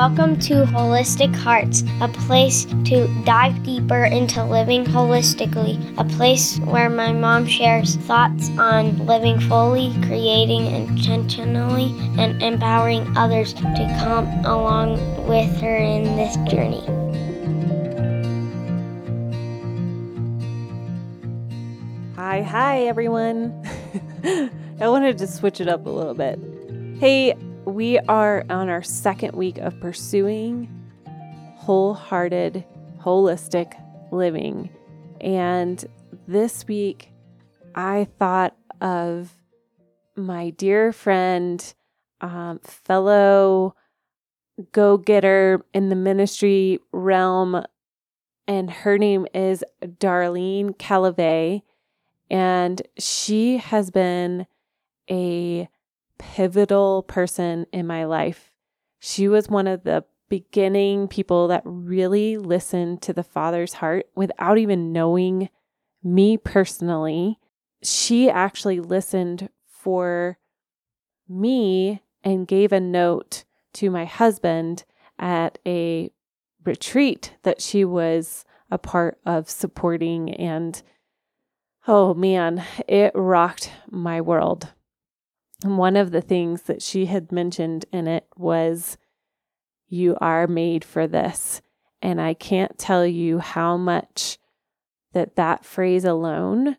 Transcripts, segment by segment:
Welcome to Holistic Hearts, a place to dive deeper into living holistically, a place where my mom shares thoughts on living fully, creating intentionally, and empowering others to come along with her in this journey. Hi, hi, everyone. I wanted to switch it up a little bit. Hey, we are on our second week of pursuing wholehearted, holistic living. And this week, I thought of my dear friend, um, fellow go getter in the ministry realm, and her name is Darlene Calavey. And she has been a pivotal person in my life. She was one of the beginning people that really listened to the Father's heart without even knowing me personally. She actually listened for me and gave a note to my husband at a retreat that she was a part of supporting. And oh man, it rocked my world. And one of the things that she had mentioned in it was, You are made for this. And I can't tell you how much that that phrase alone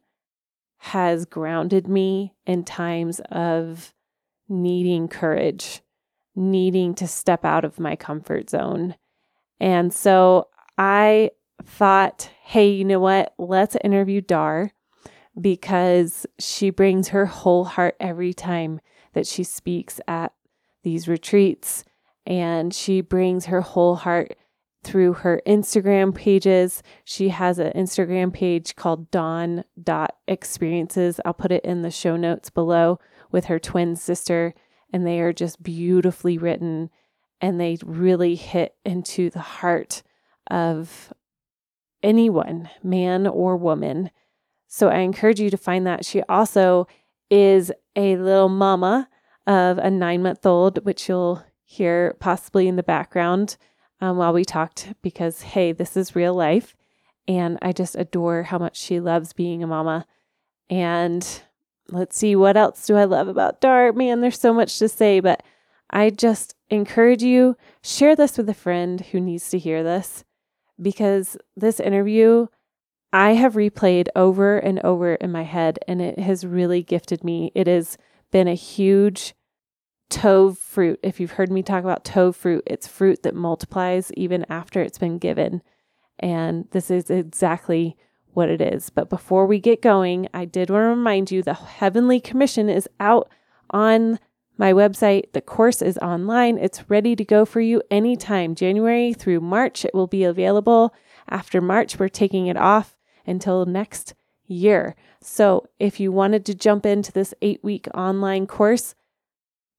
has grounded me in times of needing courage, needing to step out of my comfort zone. And so I thought, hey, you know what? Let's interview Dar because she brings her whole heart every time that she speaks at these retreats. And she brings her whole heart through her Instagram pages. She has an Instagram page called dawn.experiences. I'll put it in the show notes below with her twin sister. And they are just beautifully written and they really hit into the heart of anyone, man or woman. So I encourage you to find that. She also is a little mama of a nine month old, which you'll hear possibly in the background um, while we talked, because hey, this is real life. And I just adore how much she loves being a mama. And let's see, what else do I love about Dart? Man, there's so much to say, but I just encourage you share this with a friend who needs to hear this because this interview I have replayed over and over in my head, and it has really gifted me. It has been a huge tove fruit. If you've heard me talk about tove fruit, it's fruit that multiplies even after it's been given. And this is exactly what it is. But before we get going, I did want to remind you the Heavenly Commission is out on my website. The course is online, it's ready to go for you anytime. January through March, it will be available. After March, we're taking it off until next year. So, if you wanted to jump into this eight week online course,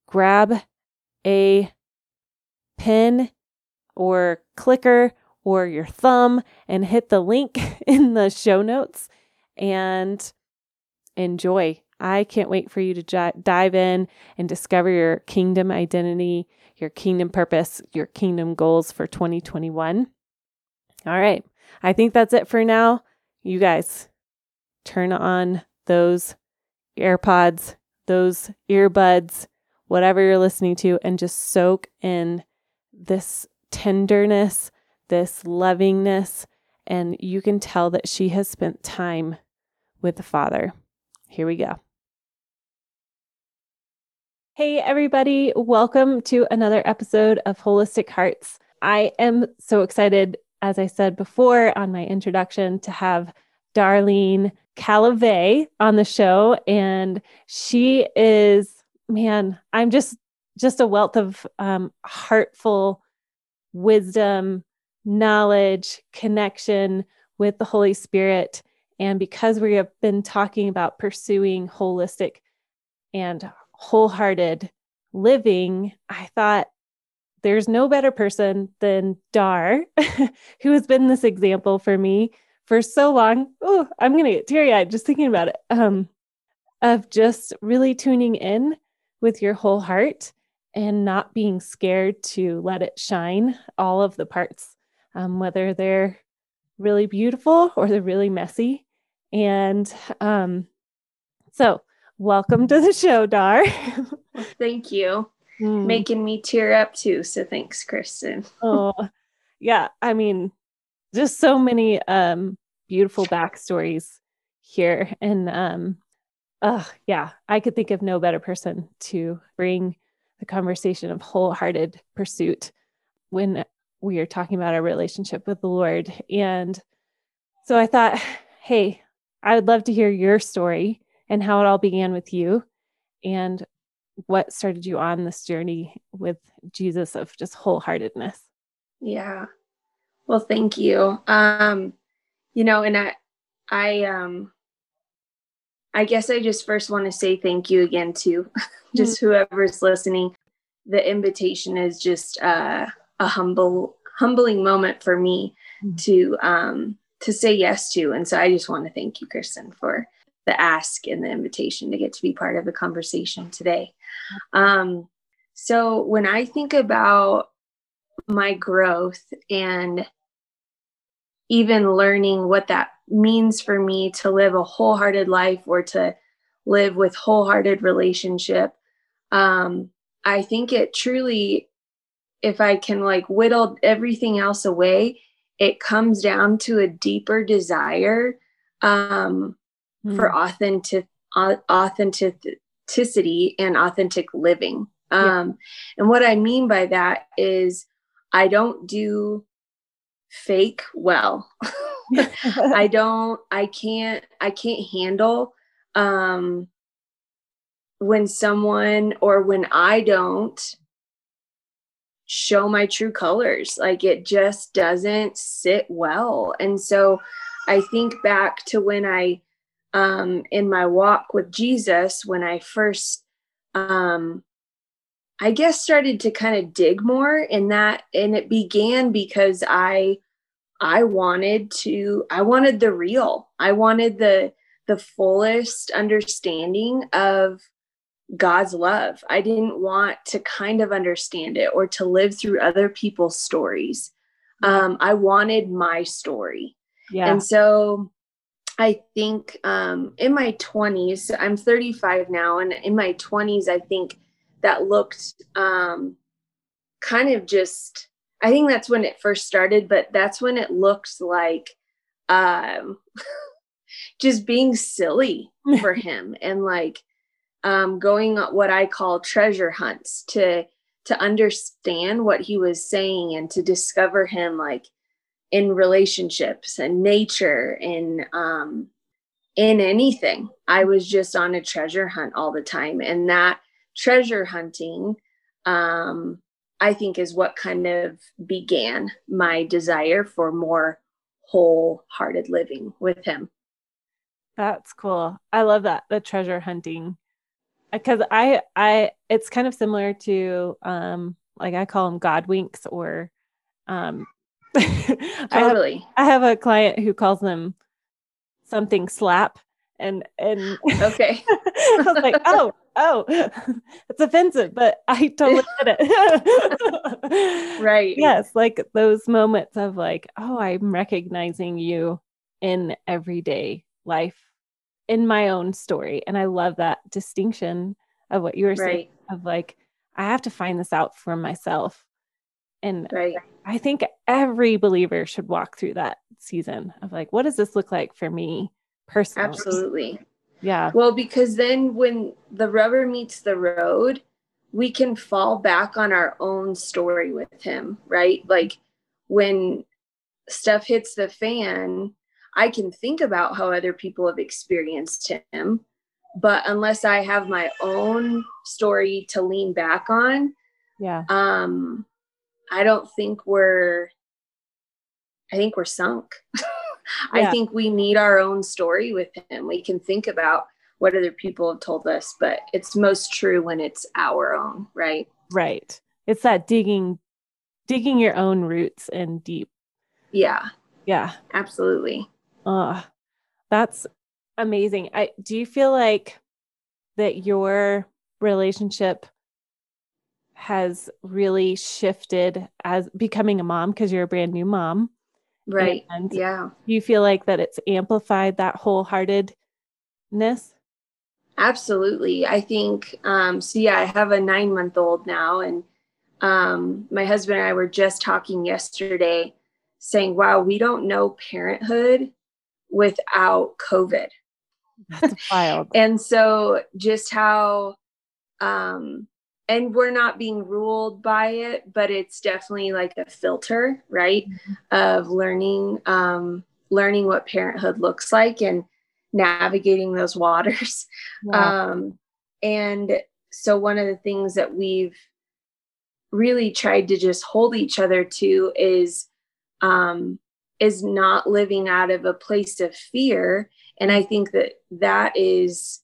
grab a pen or clicker or your thumb and hit the link in the show notes and enjoy. I can't wait for you to j- dive in and discover your kingdom identity, your kingdom purpose, your kingdom goals for 2021. All right. I think that's it for now you guys turn on those AirPods, those earbuds, whatever you're listening to, and just soak in this tenderness, this lovingness. And you can tell that she has spent time with the Father. Here we go. Hey, everybody. Welcome to another episode of Holistic Hearts. I am so excited as I said before on my introduction, to have Darlene Calavey on the show. And she is, man, I'm just just a wealth of um, heartful wisdom, knowledge, connection with the Holy Spirit. And because we have been talking about pursuing holistic and wholehearted living, I thought there's no better person than Dar, who has been this example for me for so long. Oh, I'm going to get teary eyed just thinking about it. Um, of just really tuning in with your whole heart and not being scared to let it shine all of the parts, um, whether they're really beautiful or they're really messy. And um, so, welcome to the show, Dar. thank you. Mm. Making me tear up too. So, thanks, Kristen. oh, yeah. I mean, just so many um, beautiful backstories here. And um, uh, yeah, I could think of no better person to bring the conversation of wholehearted pursuit when we are talking about our relationship with the Lord. And so I thought, hey, I would love to hear your story and how it all began with you and what started you on this journey with Jesus of just wholeheartedness. Yeah. Well, thank you. Um, you know, and I I um I guess I just first want to say thank you again to just mm-hmm. whoever's listening. The invitation is just uh, a humble humbling moment for me mm-hmm. to um to say yes to. And so I just want to thank you, Kristen, for the ask and the invitation to get to be part of the conversation today. Um, so when I think about my growth and even learning what that means for me to live a wholehearted life or to live with wholehearted relationship um i think it truly if i can like whittle everything else away it comes down to a deeper desire um mm. for authentic authenticity and authentic living um yeah. and what i mean by that is i don't do fake well. I don't I can't I can't handle um when someone or when I don't show my true colors. Like it just doesn't sit well. And so I think back to when I um in my walk with Jesus when I first um I guess started to kind of dig more in that and it began because I I wanted to I wanted the real. I wanted the the fullest understanding of God's love. I didn't want to kind of understand it or to live through other people's stories. Um, I wanted my story. Yeah. And so I think um, in my 20s, I'm 35 now, and in my 20s, I think that looked um, kind of just i think that's when it first started but that's when it looked like um just being silly for him and like um going what i call treasure hunts to to understand what he was saying and to discover him like in relationships and nature and um in anything i was just on a treasure hunt all the time and that treasure hunting um, I think is what kind of began my desire for more wholehearted living with him. That's cool. I love that the treasure hunting because I I it's kind of similar to um like I call them God winks or um totally. I have, I have a client who calls them something slap and and okay I was like oh oh, it's offensive, but I totally get it. right. Yes, like those moments of like, oh, I'm recognizing you in everyday life in my own story. And I love that distinction of what you were saying of like, I have to find this out for myself. And right. I think every believer should walk through that season of like, what does this look like for me personally? Absolutely. Yeah. Well, because then when the rubber meets the road, we can fall back on our own story with him, right? Like when stuff hits the fan, I can think about how other people have experienced him, but unless I have my own story to lean back on, yeah. Um I don't think we're I think we're sunk. I think we need our own story with him. We can think about what other people have told us, but it's most true when it's our own, right? Right. It's that digging digging your own roots and deep. Yeah. Yeah. Absolutely. Uh that's amazing. I do you feel like that your relationship has really shifted as becoming a mom because you're a brand new mom. Right. And yeah. You feel like that it's amplified that wholeheartedness? Absolutely. I think, um, so yeah, I have a nine month old now, and um, my husband and I were just talking yesterday saying, wow, we don't know parenthood without COVID. That's wild. and so just how, um, and we're not being ruled by it, but it's definitely like a filter, right? Mm-hmm. Of learning, um, learning what parenthood looks like and navigating those waters. Um, and so one of the things that we've really tried to just hold each other to is um, is not living out of a place of fear. And I think that that is,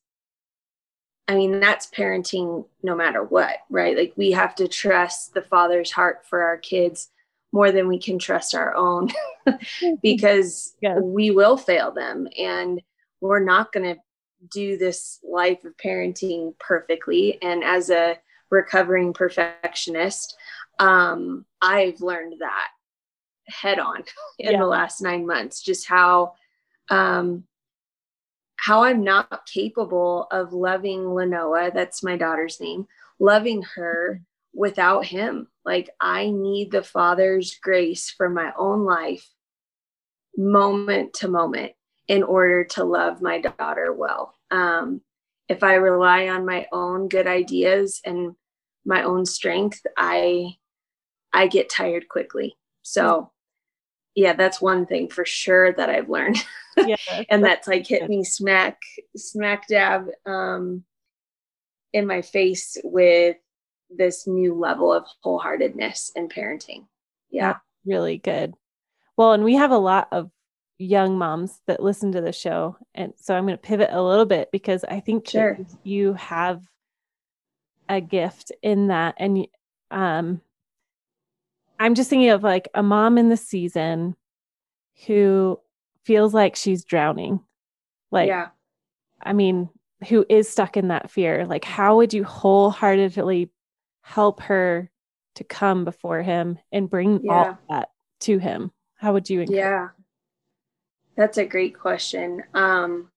I mean, that's parenting no matter what, right? Like we have to trust the father's heart for our kids more than we can trust our own because we will fail them and we're not going to do this life of parenting perfectly. And as a recovering perfectionist, um, I've learned that head on in yeah. the last nine months, just how um, how I'm not capable of loving Lenoa, that's my daughter's name, loving her without him. Like I need the Father's grace for my own life, moment to moment, in order to love my daughter well. Um, if I rely on my own good ideas and my own strength, I I get tired quickly. So yeah, that's one thing for sure that I've learned. Yeah, and that's like hit me smack smack dab um in my face with this new level of wholeheartedness and parenting. Yeah. That's really good. Well, and we have a lot of young moms that listen to the show. And so I'm going to pivot a little bit because I think sure. you have a gift in that. And um, I'm just thinking of like a mom in the season who feels like she's drowning. Like, yeah. I mean, who is stuck in that fear. Like, how would you wholeheartedly help her to come before him and bring yeah. all that to him? How would you? Encourage? Yeah. That's a great question. Um,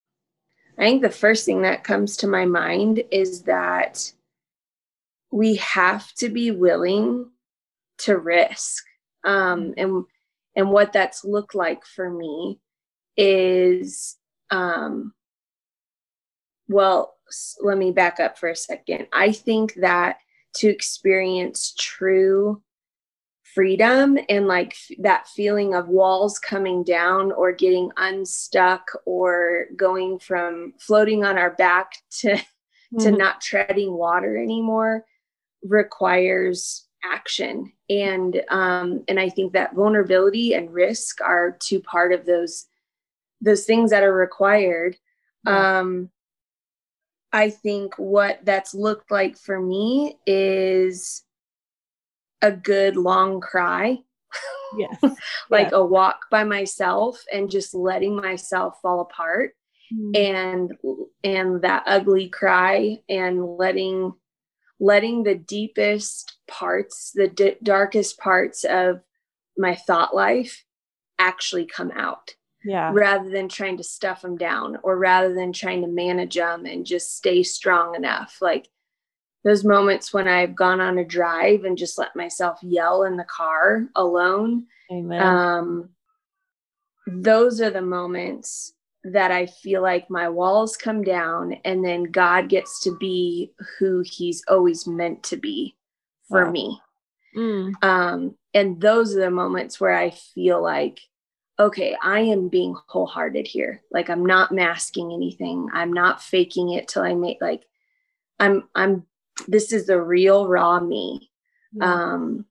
I think the first thing that comes to my mind is that we have to be willing to risk. Um, and and what that's looked like for me is um, well, let me back up for a second. I think that to experience true freedom and like that feeling of walls coming down or getting unstuck or going from floating on our back to mm-hmm. to not treading water anymore requires action and um and i think that vulnerability and risk are two part of those those things that are required yeah. um i think what that's looked like for me is a good long cry. Yes. like yeah. a walk by myself and just letting myself fall apart mm. and and that ugly cry and letting letting the deepest parts, the d- darkest parts of my thought life actually come out. Yeah. Rather than trying to stuff them down or rather than trying to manage them and just stay strong enough. Like those moments when I've gone on a drive and just let myself yell in the car alone. Amen. Um, those are the moments that I feel like my walls come down and then God gets to be who he's always meant to be for wow. me. Mm. Um, and those are the moments where I feel like, okay, I am being wholehearted here. Like I'm not masking anything. I'm not faking it till I make like I'm I'm this is the real raw me um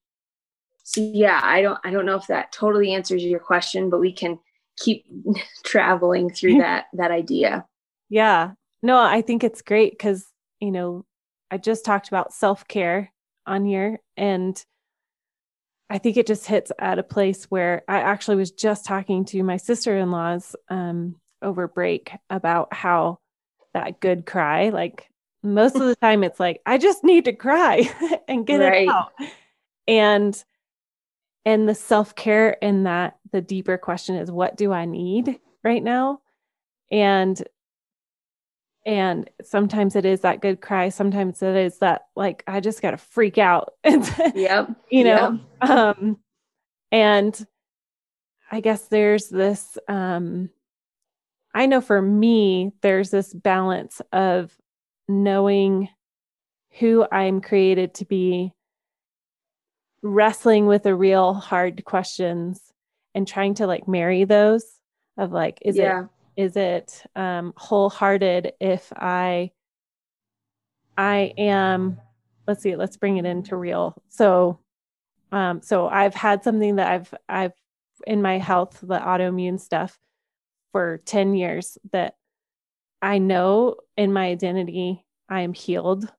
so yeah i don't i don't know if that totally answers your question but we can keep traveling through that that idea yeah no i think it's great because you know i just talked about self-care on here and i think it just hits at a place where i actually was just talking to my sister-in-laws um, over break about how that good cry like most of the time it's like I just need to cry and get right. it out. And and the self-care in that the deeper question is what do I need right now? And and sometimes it is that good cry sometimes it is that like i just got to freak out yep you know yep. um and i guess there's this um i know for me there's this balance of knowing who i'm created to be wrestling with the real hard questions and trying to like marry those of like is yeah. it is it um, wholehearted if I I am let's see let's bring it into real. So um, so I've had something that I've I've in my health the autoimmune stuff for 10 years that I know in my identity I am healed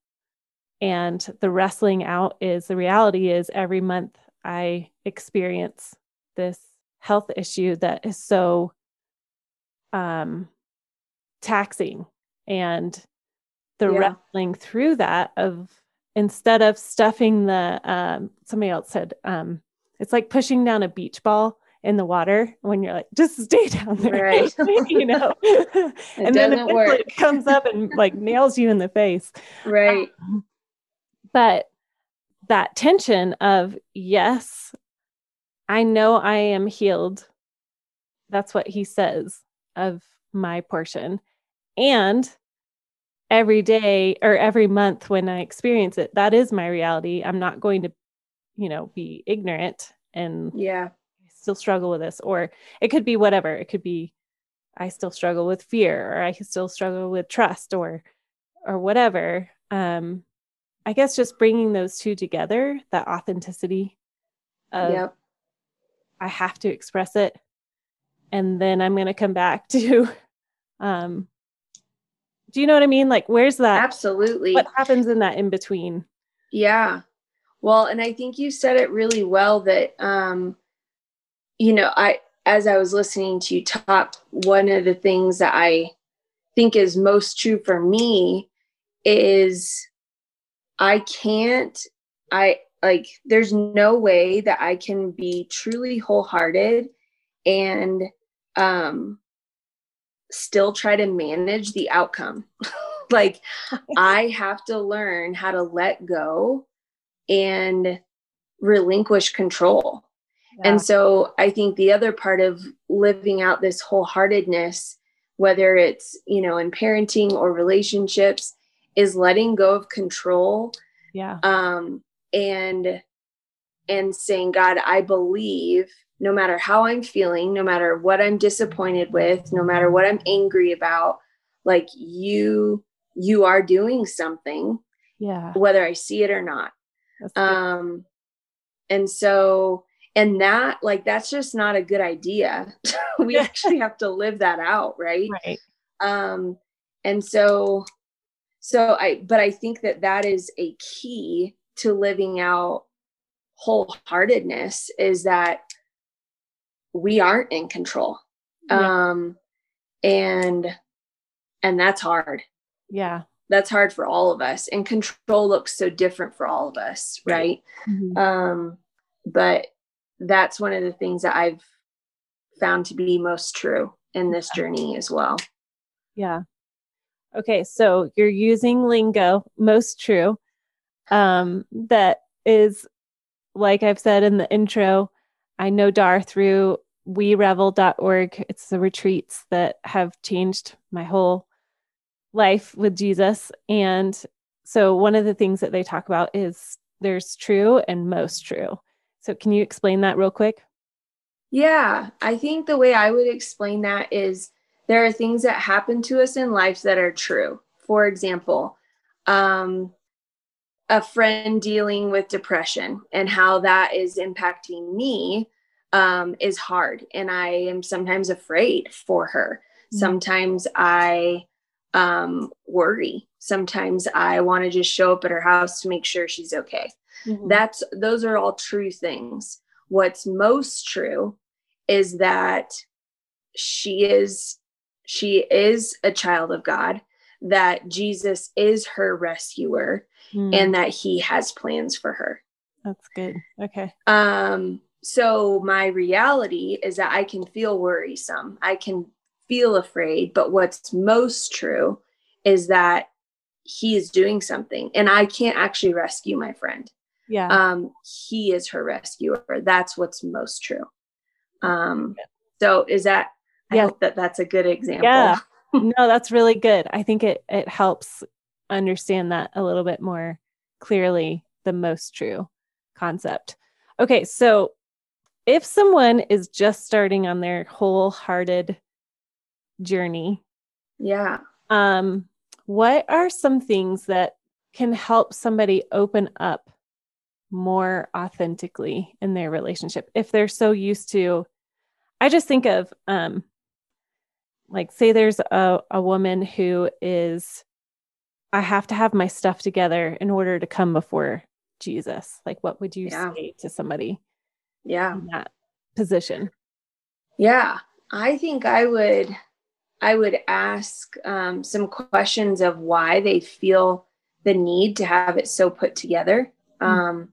and the wrestling out is the reality is every month I experience this health issue that is so um, taxing and the yeah. wrestling through that of instead of stuffing the um, somebody else said um, it's like pushing down a beach ball in the water when you're like just stay down there right. you know? And then it comes up and like nails you in the face. Right. Um, but that tension of yes i know i am healed. That's what he says of my portion. And every day or every month when I experience it, that is my reality. I'm not going to, you know, be ignorant and yeah, still struggle with this. Or it could be whatever. It could be I still struggle with fear or I still struggle with trust or or whatever. Um I guess just bringing those two together, that authenticity of yep. I have to express it and then I'm going to come back to um do you know what I mean? Like where's that Absolutely. What happens in that in between? Yeah. Well, and I think you said it really well that um you know, I as I was listening to you talk, one of the things that I think is most true for me is I can't I like there's no way that I can be truly wholehearted and um still try to manage the outcome. Like i have to learn how to let go and relinquish control. Yeah. and so i think the other part of living out this wholeheartedness whether it's you know in parenting or relationships is letting go of control yeah. um and and saying god i believe no matter how I'm feeling, no matter what I'm disappointed with, no matter what I'm angry about, like you you are doing something. Yeah. Whether I see it or not. Um and so and that like that's just not a good idea. we actually have to live that out, right? Right. Um and so so I but I think that that is a key to living out wholeheartedness is that we aren't in control. Yeah. um and and that's hard. Yeah. That's hard for all of us. And control looks so different for all of us right. mm-hmm. um but that's one of the things that i've found to be most true in this journey as well. Yeah. Okay so you're using lingo most true um that is like i've said in the intro I know Dar through werevel.org. It's the retreats that have changed my whole life with Jesus. And so one of the things that they talk about is there's true and most true. So can you explain that real quick? Yeah, I think the way I would explain that is there are things that happen to us in life that are true. For example, um, a friend dealing with depression and how that is impacting me um, is hard. And I am sometimes afraid for her. Mm-hmm. Sometimes I um, worry. Sometimes I want to just show up at her house to make sure she's okay. Mm-hmm. That's those are all true things. What's most true is that she is she is a child of God that Jesus is her rescuer Mm, and that he has plans for her. that's good. Okay. Um, so my reality is that I can feel worrisome. I can feel afraid, but what's most true is that he is doing something and I can't actually rescue my friend. Yeah. Um, he is her rescuer. That's what's most true. Um, so is that, I Yeah. hope that that's a good example. Yeah. no, that's really good. I think it it helps understand that a little bit more clearly the most true concept. Okay, so if someone is just starting on their wholehearted journey, Yeah. um what are some things that can help somebody open up more authentically in their relationship if they're so used to i just think of um like say there's a, a woman who is i have to have my stuff together in order to come before jesus like what would you Yeah. say to somebody Yeah. that position Yeah, I think I would I would ask um, some questions of why they feel the need to have it so put together, um,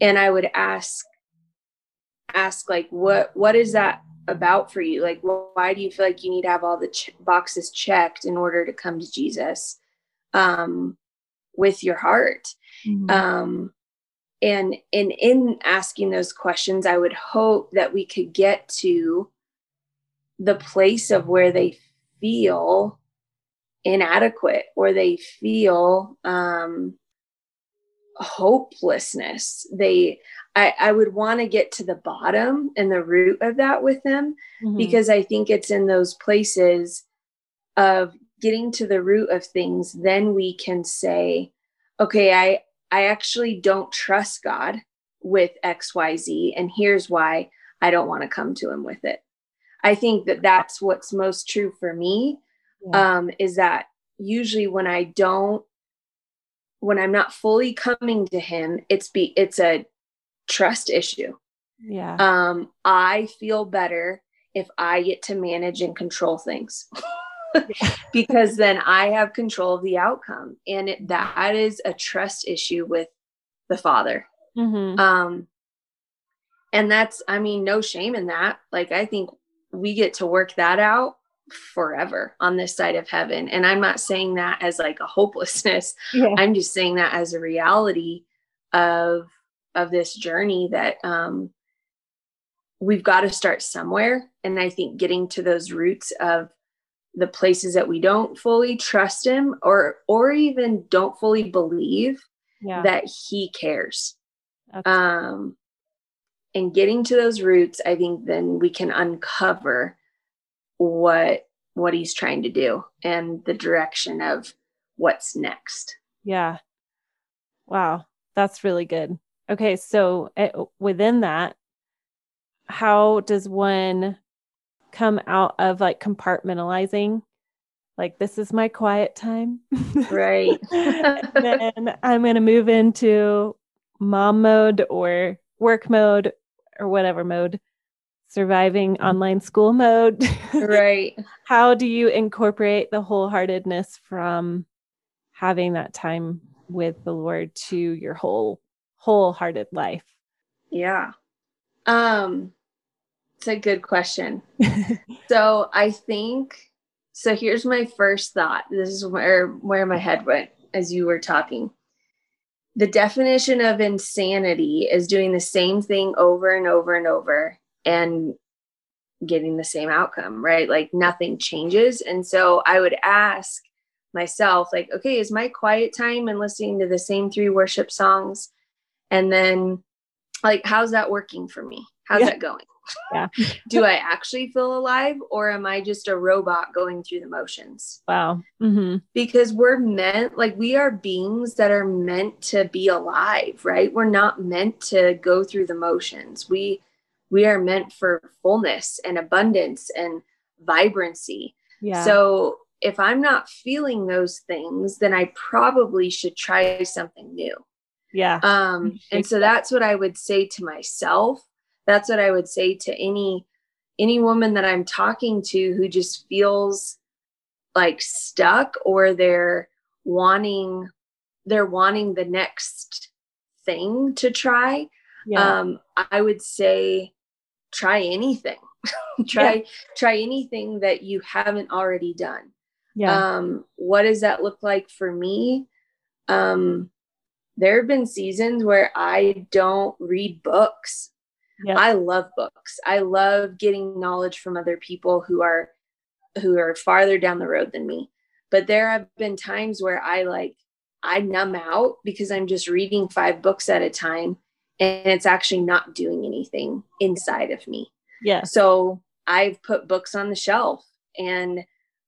and I would ask ask like what what is that about for you? Like why do you feel like you need to have all the ch- boxes checked in order to come to Jesus um, with your heart? um, and and in asking those questions i would hope that we could get to the place of where they feel inadequate or they feel um, hopelessness they i, I would want to get to the bottom and the root of that with them Mhm. because I think it's in those places of getting to the root of things then we can say okay I I actually don't trust God with XYZ and here's why I don't want to come to him with it. I think that that's what's most true for me Yeah. um is that usually when I don't when I'm not fully coming to him it's be it's a trust issue yeah um, I feel better if I get to manage and control things because then I have control of the outcome. And it, that is a trust issue with the father. Mhm. Um, and that's, I mean, no shame in that. Like, I think we get to work that out forever on this side of heaven. And I'm not saying that as like a hopelessness. yeah I'm just saying that as a reality of of this journey that um we've got to start somewhere and I think getting to those roots of the places that we don't fully trust him or or even don't fully believe yeah that he cares That's- um and getting to those roots I think then we can uncover what what he's trying to do and the direction of what's next Yeah. Wow. That's really good. Okay. So eh, within that, how does one come out of like compartmentalizing? Like, this is my quiet time. right and then I'm going to move into mom mode or work mode or whatever mode, surviving online school mode. right how do you incorporate the wholeheartedness from having that time with the lord to your whole wholehearted life Yeah. Um it's a good question. So I think so here's my first thought. This is where where my head went as you were talking. The definition of insanity is doing the same thing over and over and over and getting the same outcome, right? Like nothing changes. And so I would ask myself like, okay, is my quiet time and listening to the same three worship songs and then like how's that working for me how's Yeah. that going Yeah. do i actually feel alive or am i just a robot going through the motions? Wow. Hmm because we're meant like we are beings that are meant to be alive right? We're not meant to go through the motions. We we are meant for fullness and abundance and vibrancy. Yeah. So if i'm not feeling those things then i probably should try something new. Yeah. Um and so that's what i would say to myself that's what i would say to any any woman that i'm talking to who just feels like stuck or they're wanting they're wanting the next thing to try. Yeah. um i would say try anything. try yeah. try anything that you haven't already done. Yeah. Um what does that look like for me? Um there have been seasons where i don't read books yeah. i love books. I love getting knowledge from other people who are who are farther down the road than me. But there have been times where i like i numb out because i'm just reading five books at a time and it's actually not doing anything inside of me. Yeah. So i've put books on the shelf and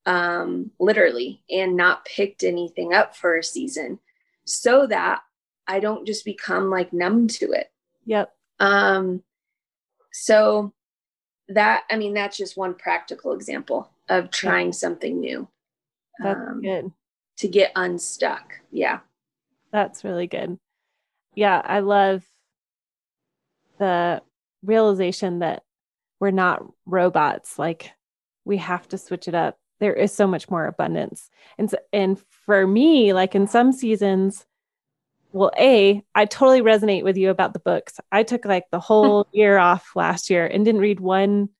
um literally and not picked anything up for a season so that i don't just become like numb to it. Yep. Um so that i mean that's just one practical example of trying something new. That's um, good. To get unstuck. Yeah. That's really good. Yeah, I love the realization that we're not robots. Like we have to switch it up. There is so much more abundance. And so, and for me, like in some seasons, well, A, I totally resonate with you about the books. I took like the whole year off last year and didn't read one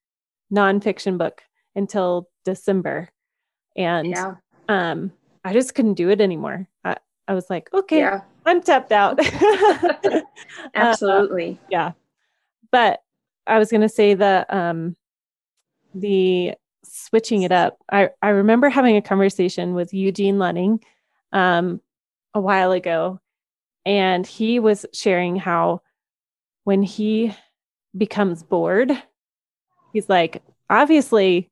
nonfiction book until December. And yeah. um, I just couldn't do it anymore. I, I was like, okay, yeah. I'm tapped out. Absolutely. Uh, yeah. But I was going to say the, um, the switching it up. I, I remember having a conversation with Eugene Lunning um, a while ago, and he was sharing how when he becomes bored, he's like, obviously,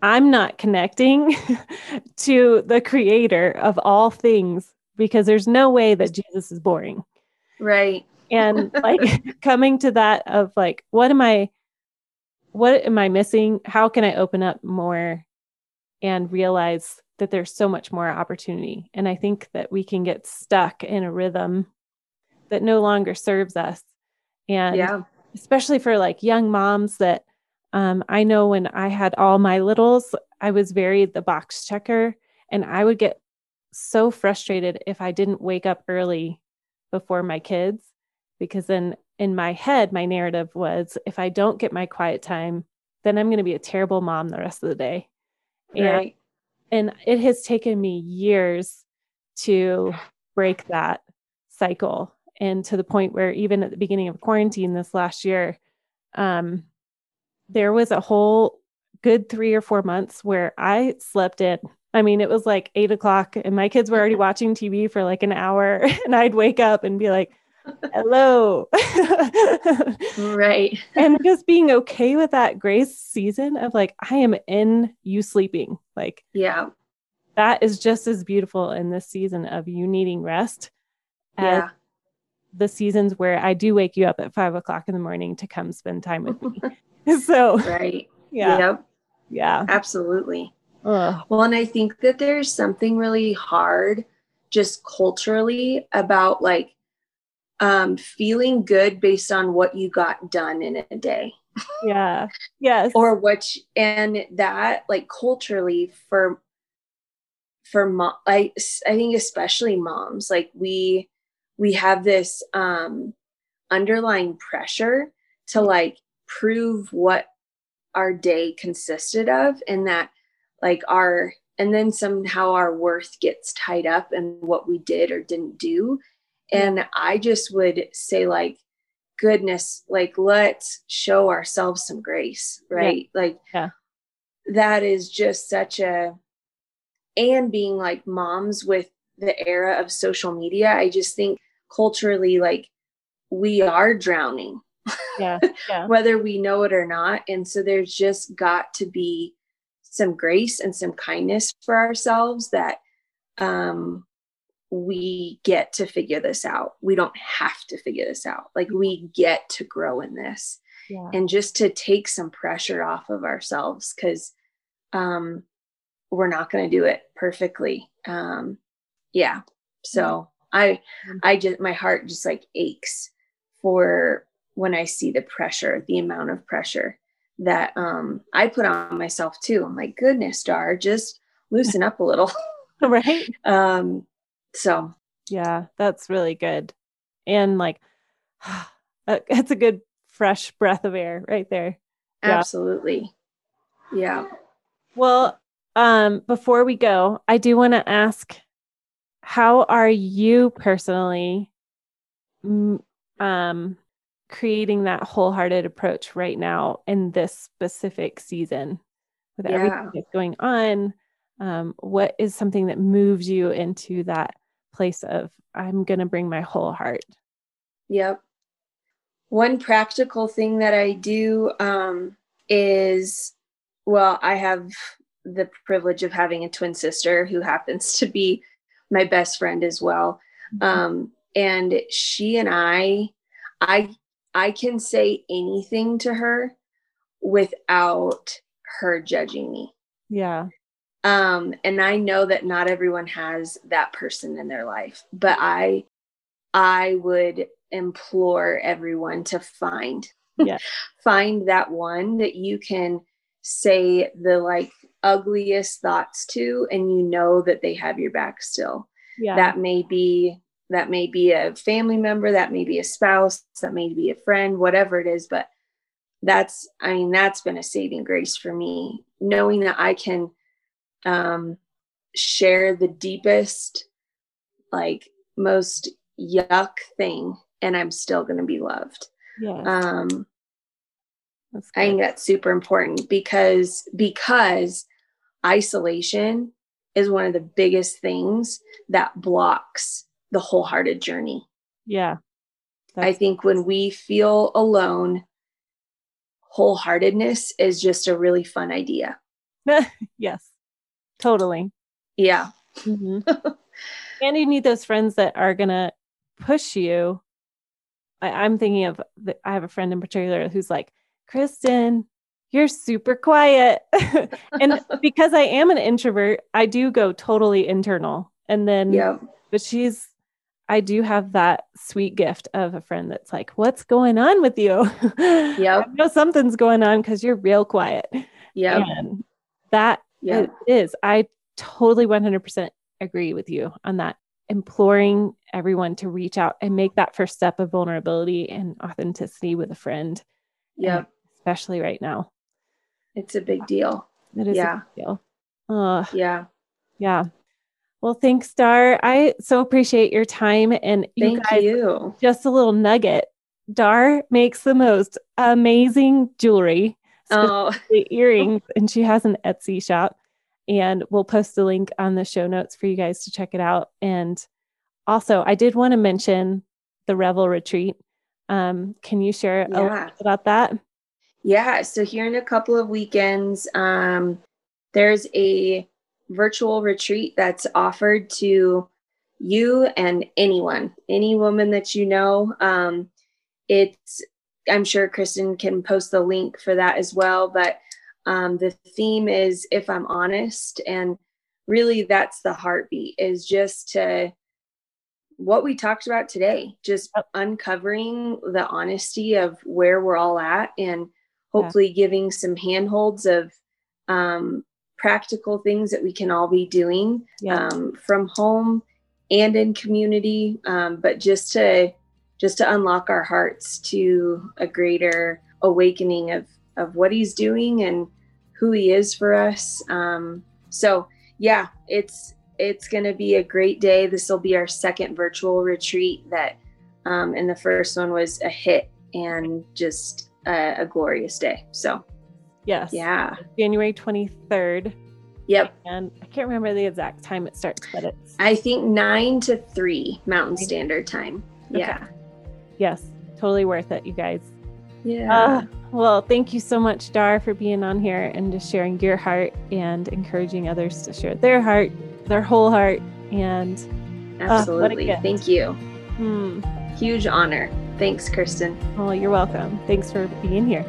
I'm not connecting to the creator of all things because there's no way that Jesus is boring. Right. And like coming to that of like, what am I, what am I missing? How can I open up more and realize that there's so much more opportunity? And I think that we can get stuck in a rhythm that no longer serves us. And yeah. especially for like young moms that um, I know when I had all my littles, I was very the box checker, and I would get so frustrated if I didn't wake up early before my kids, because then in my head, my narrative was if I don't get my quiet time, then I'm going to be a terrible mom the rest of the day. Right. And, it has taken me years to break that cycle. And to the point where even at the beginning of quarantine this last year, um, there was a whole good three or four months where I slept in. I mean, it was like eight o'clock and my kids were already watching TV for like an hour, and I'd wake up and be like, hello. right. and just being okay with that grace season of like, I am in you sleeping. Like, yeah. That is just as beautiful in this season of you needing rest yeah. the seasons where I do wake you up at five o'clock in the morning to come spend time with me. so right yeah yep. yeah absolutely Ugh. well and i think that there's something really hard just culturally about like um feeling good based on what you got done in a day. Yeah. Yes. Or which and that like culturally for for mom I, I think especially moms like we we have this um underlying pressure to like prove what our day consisted of and that like our and then somehow our worth gets tied up in what we did or didn't do and i just would say like goodness like let's show ourselves some grace right yeah. like yeah. that is just such a and being like moms with the era of social media i just think culturally like we are drowning yeah, yeah. whether we know it or not. And so there's just got to be some grace and some kindness for ourselves that um, we get to figure this out. We don't have to figure this out. Like we get to grow in this yeah. and just to take some pressure off of ourselves because um, we're not going to do it perfectly. Um, yeah. So I, I just, my heart just like aches for when I see the pressure, the amount of pressure that um, I put on myself too. I'm like, goodness, Dar, just loosen up a little. right. Um, so Yeah, that's really good. And like, that's a good fresh breath of air right there. Yeah. absolutely. Yeah. Well, um, before we go, I do want to ask how are you personally um, creating that wholehearted approach right now in this specific season with everything that's going on? Um, what is something that moves you into that place of, I'm going to bring my whole heart? Yep. One practical thing that I do um, is, well, I have the privilege of having a twin sister who happens to be my best friend as well. Um, and she and I, I, I can say anything to her without her judging me. Yeah. Um and i know that not everyone has that person in their life but i i would implore everyone to find Yeah. find that one that you can say the like ugliest thoughts to and you know that they have your back still Yeah. that may be that may be a family member that may be a spouse that may be a friend whatever it is but that's i mean that's been a saving grace for me knowing that i can um share the deepest like most yuck thing and i'm still going to be loved yeah. um I think that's super important because because isolation is one of the biggest things that blocks the wholehearted journey. yeah. I think when we feel alone, wholeheartedness is just a really fun idea. yes. Totally. Yeah. Mhm. and you need those friends that are gonna push you. I, I'm thinking of the, I have a friend in particular who's like, Kristen, you're super quiet. and because I am an introvert, I do go totally internal. And then, Yeah. but she's, I do have that sweet gift of a friend that's like, What's going on with you? Yeah. I know something's going on because you're real quiet. Yeah. That Yeah. it is. I totally 100% agree with you on that. Imploring everyone to reach out and make that first step of vulnerability and authenticity with a friend, Yeah. especially right now. It's a big deal. It is Yeah. a big deal. Uh, Yeah. yeah. Well, thanks, Dar. I so appreciate your time. And you Thank guys, you. just a little nugget. Dar makes the most amazing jewelry. Oh, the earrings and she has an Etsy shop and we'll post a link on the show notes for you guys to check it out. And also I did want to mention the Revel retreat. Um can you share a little bit about that? Yeah, so here in a couple of weekends, um, there's a virtual retreat that's offered to you and anyone, any woman that you know. Um, it's, I'm sure Kristen can post the link for that as well, but um, the theme is if I'm honest, and really that's the heartbeat is just to what we talked about today, just uncovering the honesty of where we're all at and hopefully giving some handholds of um, practical things that we can all be doing yeah. um, from home and in community um, but just to just to unlock our hearts to a greater awakening of of what he's doing and who he is for us. Um, so yeah it's it's going to be a great day. This will be our second virtual retreat that um, and the first one was a hit and just a, a glorious day. So yes. yeah. January 23rd yep. And I can't remember the exact time it starts but it's i think 9 to 3 mountain standard time. Yeah yes totally worth it you guys yeah Uh, well, thank you so much, Dar, for being on here and just sharing your heart and encouraging others to share their heart, their whole heart. And Absolutely. gift. Thank you. hmm, Huge honor. Thanks, Kristen. well, you're welcome. Thanks for being here.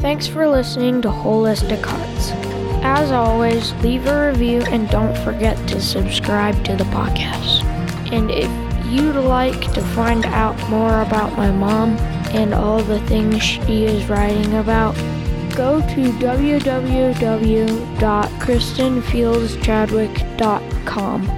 Thanks for listening to Holistic Hearts. As always, leave a review and don't forget to subscribe to the podcast. And if you'd like to find out more about my mom and all the things she is writing about, go to www.kristenfieldschadwick.com